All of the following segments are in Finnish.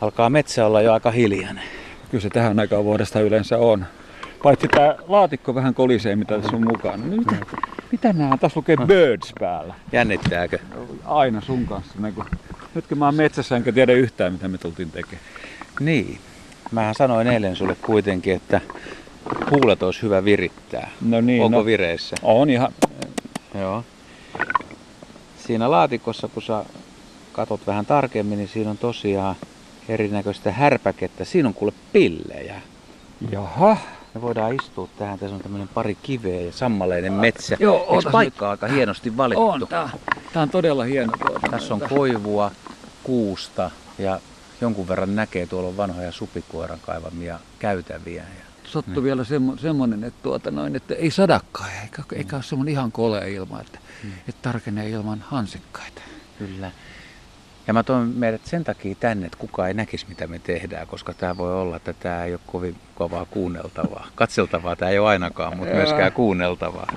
Alkaa metsä olla jo aika hiljainen. Kyllä se tähän aikaan vuodesta yleensä on. Paitsi tämä laatikko vähän kolisee, mitä tässä on mukana. No, mitä, mitä nämä? Tässä lukee birds päällä. Jännittääkö? Aina sun kanssa. Niin kun, nytkin mä oon metsässä enkä tiedä yhtään, mitä me tultiin tekemään. Niin. Mähän sanoin eilen sulle kuitenkin, että huulet olisi hyvä virittää. No niin, Onko no, vireissä? on ihan. Joo. Siinä laatikossa, kun sä katot vähän tarkemmin, niin siinä on tosiaan erinäköistä härpäkettä. Siinä on kuule pillejä. Jaha. Me voidaan istua tähän. Tässä on tämmöinen pari kiveä ja sammaleinen metsä. Joo, Eikö paikka on aika hienosti valittu? On, tää, tää on todella hieno. Tuota, Tässä on koivua, kuusta ja jonkun verran näkee, tuolla on vanhoja supikoiran kaivamia käytäviä. Ja Sattu vielä semmo, semmonen, että, tuota noin, että ei sadakkaan, eikä, eikä ole semmoinen ihan kolea ilma, että, Mm. että tarkenee ilman hansikkaita. Kyllä. Ja mä toin meidät sen takia tänne, että kukaan ei näkisi mitä me tehdään, koska tämä voi olla, että tämä ei ole kovin kovaa kuunneltavaa. Katseltavaa tämä ei ole ainakaan, mutta myöskään kuunneltavaa.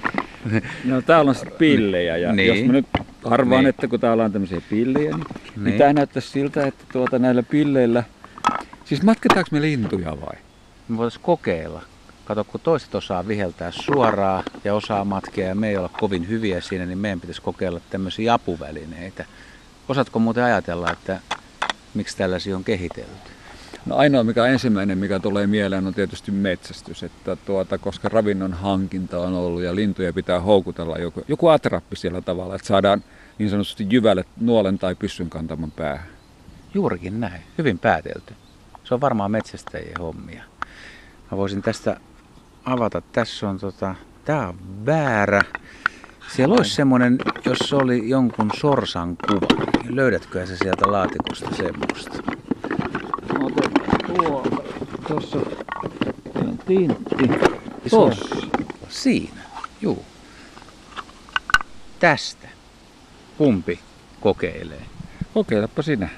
No täällä on sitten pillejä ja Niin. jos mä nyt arvaan, Niin. että kun täällä on tämmöisiä pillejä, niin, niin. Niin. tämä näyttäisi siltä, että tuota näillä pilleillä, siis matketaanko me lintuja vai? Me voitaisiin kokeilla. Kato, kun toiset osaa viheltää suoraan ja osaa matkia ja me ei olla kovin hyviä siinä, niin meidän pitäisi kokeilla tämmöisiä apuvälineitä. Osaatko muuten ajatella, että miksi tällaisia on kehitelty? No ainoa mikä ensimmäinen, mikä tulee mieleen, on tietysti metsästys, että tuota, koska ravinnon hankinta on ollut ja lintuja pitää houkutella joku, joku atrappi siellä tavalla, että saadaan niin sanotusti jyvälle nuolen tai pyssyn kantaman päähän. Juurikin näin. Hyvin päätelty. Se on varmaan metsästäjien hommia. Mä voisin tästä avata. Tässä on tota, tää on väärä. Siellä olisi semmonen, jos se oli jonkun sorsan kuva. niin Löydätkö sä sieltä laatikosta semmoista? Otetaan tuolta. Tuossa tintti. Iso. Tossa. Siinä. Juu. Tästä. Kumpi kokeilee? Kokeilapa sinä.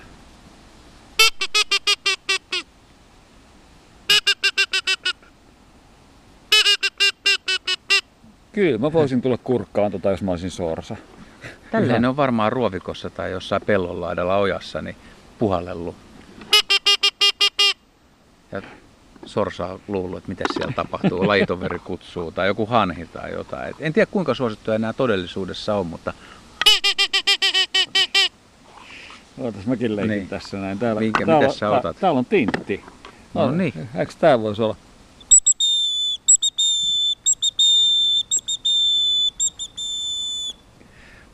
Kyllä, mä voisin tulla kurkkaan tota, jos mä olisin sorsa. Tälleen Ihan. on varmaan ruovikossa tai jossain pellonlaidalla ojassa niin puhallellut. Ja sorsa on luullut, että mitä siellä tapahtuu, lajitoveri kutsuu tai joku hanhi tai jotain. Et en tiedä kuinka suosittuja nämä todellisuudessa on, mutta Ootas mäkin leikin Niin. tässä näin. Täällä, Minkä- täällä, mitäs sä otat? Täällä on tintti. No niin. Eikö tää voisi olla?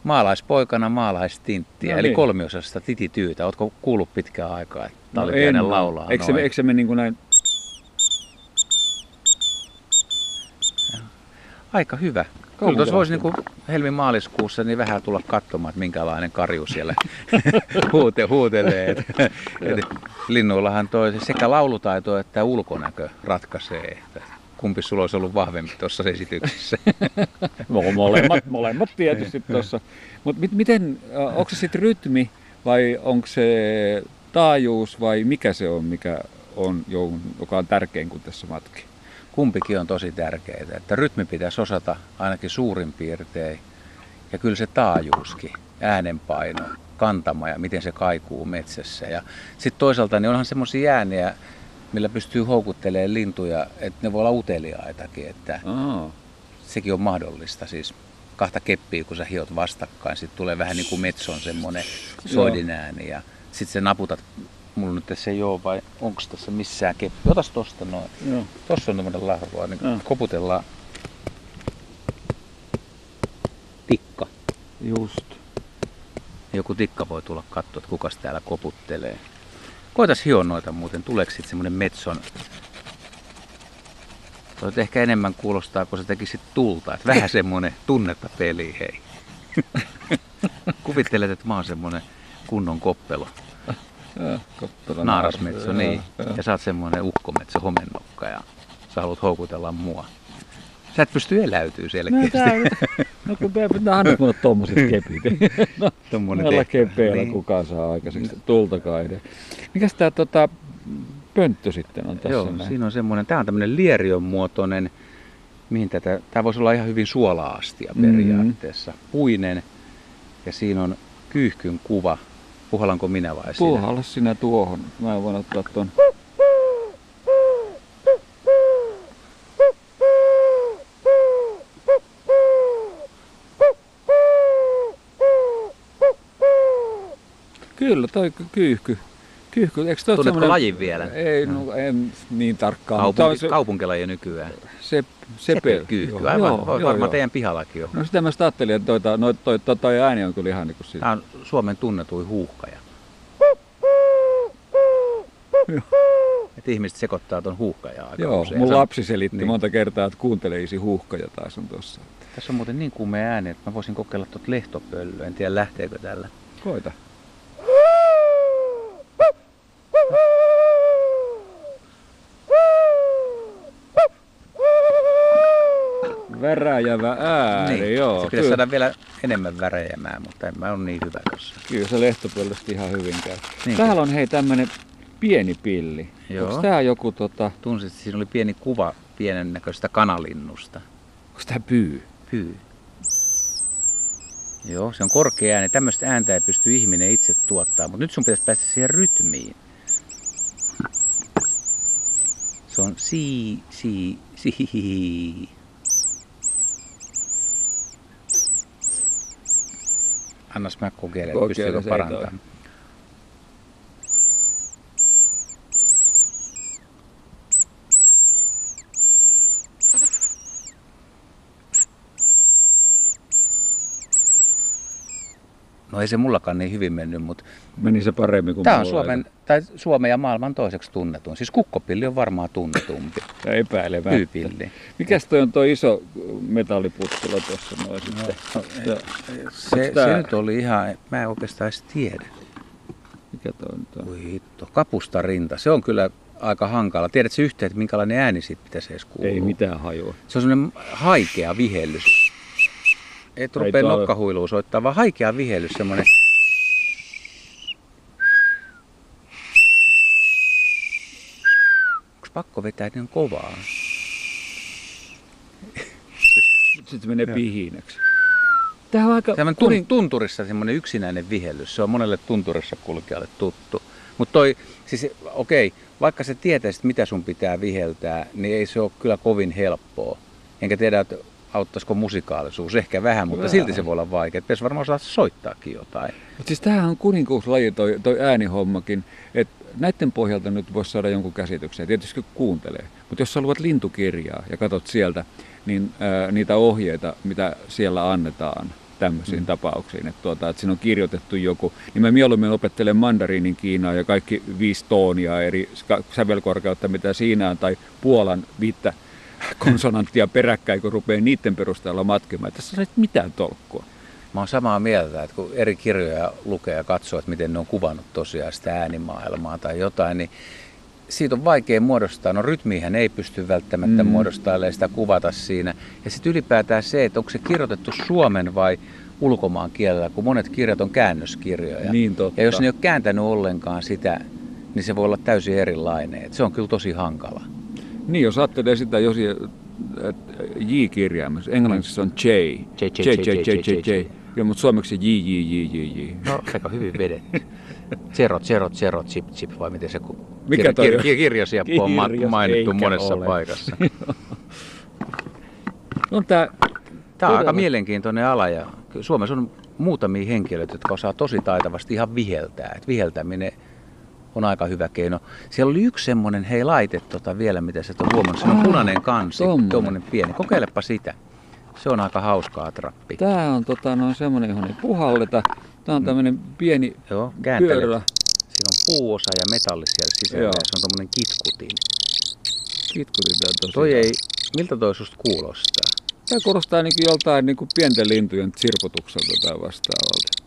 Maalaispoikana maalaistinttiä, No eli niin. kolmiosasta titityytä. Ootko kuullut pitkään aikaa, että No laulaa Eikö se, eikö se mene niin kuin näin? Aika hyvä. Kyllä tuossa voisi niin helmi-maaliskuussa niin vähän tulla katsomaan, että minkälainen karju siellä huute, huutelee. Et, et, linnuillahan toi sekä laulutaito että ulkonäkö ratkaisee, että kumpi sulla olisi ollut vahvempi tuossa esityksessä. No, molemmat, molemmat tietysti tuossa. Mutta mit, miten, onko se sitten rytmi vai onko se taajuus vai mikä se on, mikä on, jo- joka on tärkein kuin tässä matki? Kumpikin on tosi tärkeää, että rytmi pitäisi osata ainakin suurin piirtein. Ja kyllä se taajuuskin, äänenpaino, kantama ja miten se kaikuu metsässä. Ja sitten toisaalta niin onhan semmoisia ääniä, millä pystyy houkuttelemaan lintuja, että ne voi olla uteliaitakin, että Aa, sekin on mahdollista. Siis kahta keppiä, kun sä hiot vastakkain, sitten tulee vähän niin kuin metson semmoinen soidin ääni ja sitten sä naputat, mulla nyt tässä ei ole vai onko tässä missään keppi, otas tosta noin. joo. Tossa on tämmönen lahva, niin Joo. koputellaan tikka. Just. Joku tikka voi tulla katsoa, että kukas täällä koputtelee. Koitas hioa noita muuten, tuleeko sitten semmonen metson... Toi ehkä enemmän kuulostaa, kun sä tekisit tulta. Että vähän semmonen tunnetta peli, hei. Kuvittelet, että mä oon semmonen kunnon koppelo. Joo, koppela Naarasmetso, naaras, niin. Ja sä oot semmonen ukkometsä, homennokka ja sä haluat houkutella mua. Sä et pysty eläytyy No, selkeästi. tää, no kun pitää anna mulle tommoset kepit. no, Tommonen Näillä tehtävä. kepeillä Niin. kukaan saa aikaiseksi tultakaan edes. Mikäs tää tota, pönttö sitten on tässä Joo, näin? siinä on semmoinen, tää on tämmöinen lierion muotoinen, mihin tätä, tää voisi olla ihan hyvin suolaastia Mm. periaatteessa. Puinen ja siinä on kyyhkyn kuva Puhalanko minä vai sinä? Puhalla sinä tuohon. Mä voin ottaa tuon. Kyllä, toi kyyhky. Kyyhky, eikö toi Tunnetko semmonen- lajin vielä? Ei, no en niin tarkkaan. Kaupunki, se, kaupunkilaji nykyään. se, sepel. Kyyhky. Joo, Aivan, joo, varmaan joo, joo. teidän pihallakin on. No sitä mä ajattelin, että toi, toi, toi, toi, toi ääni on kyllä ihan niin kuin siitä. Tämä on Suomen tunnetuin huuhkaja. Että ihmiset sekoittaa tuon huuhkajaa aika Joo, usein. mun lapsi selitti niin. monta kertaa, että kuuntele isi huuhkaja taas on tossa. Tässä on muuten niin kuumea ääni, että mä voisin kokeilla tuota lehtopölyä. En tiedä lähteekö tällä. Koita. Väräjävä ääni, niin. joo. se pitäisi kyllä, saada vielä enemmän värejämään, mutta en mä ole niin hyvä tuossa. kyllä se lehtopöllöstä ihan hyvin käy. Niin Täällä on hei tämmönen pieni pilli. Joo. Onko tää joku tota, Tunsit, että siinä oli pieni kuva pienen näköistä kanalinnusta. onko tää pyy? Pyy. Joo, se on korkea ääni. Tämmöistä ääntä ei pysty ihminen itse tuottaa, mutta nyt sun pitäisi päästä siihen rytmiin. Se on si, si, si. Annas mä kokeilen, Kokeile, pystyykö parantamaan. No ei se mullakaan niin hyvin mennyt, mutta Meni se paremmin kuin tämä on. Suomen, tai Suomen ja maailman toiseksi tunnetun. Siis kukkopilli on varmaan tunnetumpi. Ja epäilemättä. Pyypilli. Mikäs toi on toi iso metalliputtula tuossa noin sitten? Ja, Se, tää- se nyt oli ihan, mä en oikeastaan edes tiedä. mikä toi nyt on? Voi hitto, kapusta rinta. Se on kyllä aika hankala. Tiedätkö yhtään, että minkälainen ääni siitä pitäisi edes kuulua? Ei mitään hajua. Se on semmoinen haikea vihellys. Et Ei rupea nokkahuiluun soittaa, vaan haikea vihellys, semmoinen. Onko pakko vetää niin kovaa? Sitten se menee pihinäksi. Tää on aika... Tämä kurin- tunturissa semmoinen yksinäinen vihellys, se on monelle tunturissa kulkijalle tuttu. Mutta toi, siis okei, vaikka sä tietäisit mitä sun pitää viheltää, niin ei se ole kyllä kovin helppoa. Enkä tiedä, että auttaisiko musikaalisuus, ehkä vähän, mutta Vähän. silti se voi olla vaikea. Pitäisi varmaan osata soittaakin jotain. Mut siis tämähän on kuninkuuslaji toi, toi äänihommakin, että näiden pohjalta nyt voisi saada jonkun käsityksen. Tietysti kun kuuntelee. Mutta jos sä luet lintukirjaa ja katsot sieltä niin, ää, niitä ohjeita, mitä siellä annetaan tämmöisiin mm. tapauksiin, että, tuota, että siinä on kirjoitettu joku, niin mä mieluummin opettelen mandariinin Kiinaa ja kaikki viisi toonia eri sävelkorkeutta, mitä siinä on, tai Puolan viittä konsonanttia peräkkäin, kun rupeaa niiden perusteella matkimaan. Tässä ei mitään tolkkua. Mä oon samaa mieltä, että kun eri kirjoja lukee ja katsoo, että miten ne on kuvannut tosiaan sitä äänimaailmaa tai jotain, niin siitä on vaikea muodostaa. No rytmihän ei pysty välttämättä mm. Mm. muodostamaan, ellei sitä kuvata siinä. Ja sitten ylipäätään se, että onko se kirjoitettu suomen vai ulkomaan kielellä, kun monet kirjat on käännöskirjoja. Niin totta. Ja jos ne ei ole kääntänyt ollenkaan sitä, niin se voi olla täysin erilainen. Et se on kyllä tosi hankala. Niin, jos ajattelee sitä, jos J-kirjaimessa, englanniksi se on J. J, J, J, J, J, J. Ja, mutta suomeksi J, J, J, J, J. No, aika hyvin vedetty. Zero, zero, zero, chip, chip, vai miten se ku- Mikä toi on? kirjosieppo on mainittu monessa ole. paikassa. No tää, Tämä on aika mielenkiintoinen ala ja Suomessa on muutamia henkilöitä, jotka osaa tosi taitavasti ihan viheltää. Et viheltäminen on aika hyvä keino. Siellä oli yksi semmoinen, hei laite tota vielä, mitä sä et ole huomannut. Se on punainen kansi, tuommoinen pieni. Kokeilepa sitä. Se on aika hauskaa trappi. tää on tota, no, semmonen, johon ei puhalleta. Tää on tämmönen pieni Joo, pyörä. Siinä on puuosa ja metalli siellä sisällä Joo. se on tuommoinen kitkutin. Kitkutin tää tosi. Toi ei, miltä toi susta kuulostaa? Tää kuulostaa niin joltain niin pienten lintujen sirpotukselta tai vastaavalta.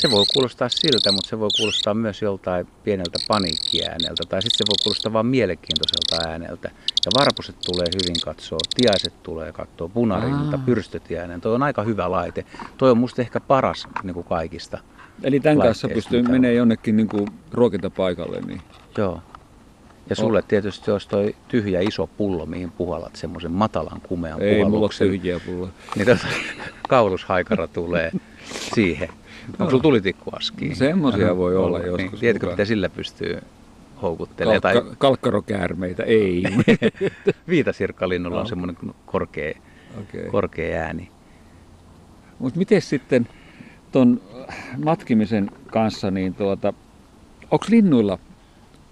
Se voi kuulostaa siltä, mutta se voi kuulostaa myös joltain pieneltä paniikkiääneltä. Tai sitten se voi kuulostaa vain mielenkiintoiselta ääneltä. Ja varpuset tulee hyvin katsoa, tiaiset tulee katsoa, punarinta, pyrstötiäinen. Toi on aika hyvä laite. Toi on musta ehkä paras niin kuin kaikista. Eli tämän kanssa pystyy menee on. jonnekin niin kuin ruokintapaikalle. Niin. Joo. Ja sulle tietysti olisi toi tyhjä iso pullo, mihin puhallat semmoisen matalan kumean Ei mulla ole puhalluksen. tyhjiä pulloja. Niin tota, kaulushaikara tulee siihen. Onko sulla tulitikkuaski? No, semmosia voi olla joskus Niin, tiedätkö, mitä sillä pystyy houkuttelemaan? Kalkka, Tai kalkkarokäärmeitä, ei. viitasirkkalinnulla on No. semmoinen korkea, okay. korkea ääni. Mutta miten sitten tuon matkimisen kanssa, niin tuota, onko linnuilla,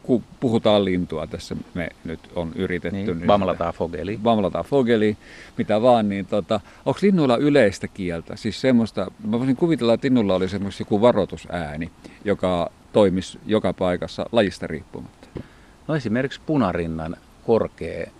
kun puhutaan lintua tässä me nyt on yritetty. Niin, Vamlataan fogeli. Vamlataan fogeli, mitä vaan, niin tota, onko linnuilla yleistä kieltä? Siis semmoista, mä voisin kuvitella, että linnulla oli semmoista joku varoitusääni, joka toimisi joka paikassa lajista riippumatta. No esimerkiksi punarinnan korkea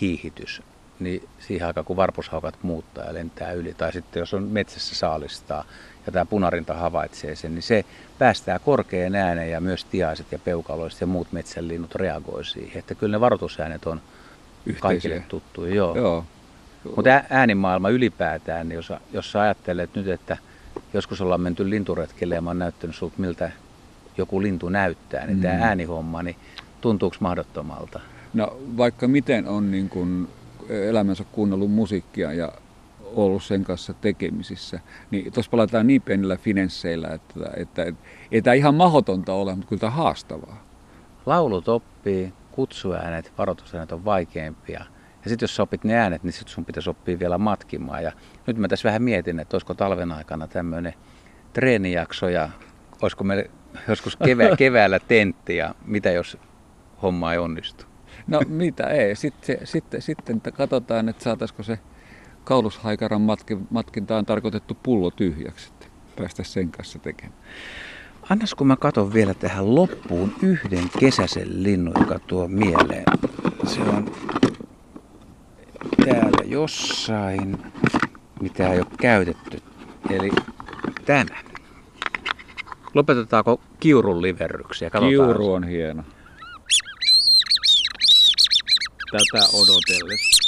hiihitys, niin siihen aikaan kun varpushaukat muuttaa ja lentää yli, tai sitten jos on metsässä saalistaa ja tämä punarinta havaitsee sen, niin se päästää korkean äänen ja myös tiaiset ja peukaloiset ja muut metsänlinnut reagoi siihen. Että kyllä ne varoitusäänet on Yhteisiä. kaikille tuttuja. Joo. Joo. Mutta ää- äänimaailma ylipäätään, niin jos, jos sä ajattelet nyt, että joskus ollaan menty linturetkelle ja mä oon näyttänyt sulta, miltä joku lintu näyttää, niin mm. tämä Mm. äänihomma, niin tuntuuko mahdottomalta? No vaikka miten on niin kuin elämänsä kuunnellut musiikkia ja ollut sen kanssa tekemisissä, niin tuossa palataan niin pienillä finensseillä, että, että, että ei tämä ihan mahdotonta ole, mutta kyllä tämä haastavaa. Laulut oppii, kutsuäänet, varoitusäänet on vaikeampia. Ja sitten jos sä opit ne äänet, niin sitten sun pitäisi oppia vielä matkimaan. Ja nyt mä tässä vähän mietin, että olisiko talven aikana tämmöinen treenijakso ja olisiko meillä joskus kevää, keväällä tentti ja mitä jos homma ei onnistu. No mitä ei, sitten, sitten, sitten katsotaan, että saataisiko se kaulushaikaran matki, matkintaan tarkoitettu pullo tyhjäksi, että päästä sen kanssa tekemään. Annas kun mä katon vielä tähän loppuun yhden kesäisen linnun, joka tuo mieleen. Se on täällä jossain, mitä ei ole käytetty. Eli tämä. Lopetetaanko kiurun liverryksiä? Katsotaan. Kiuru on hieno. Tätä odotellessa.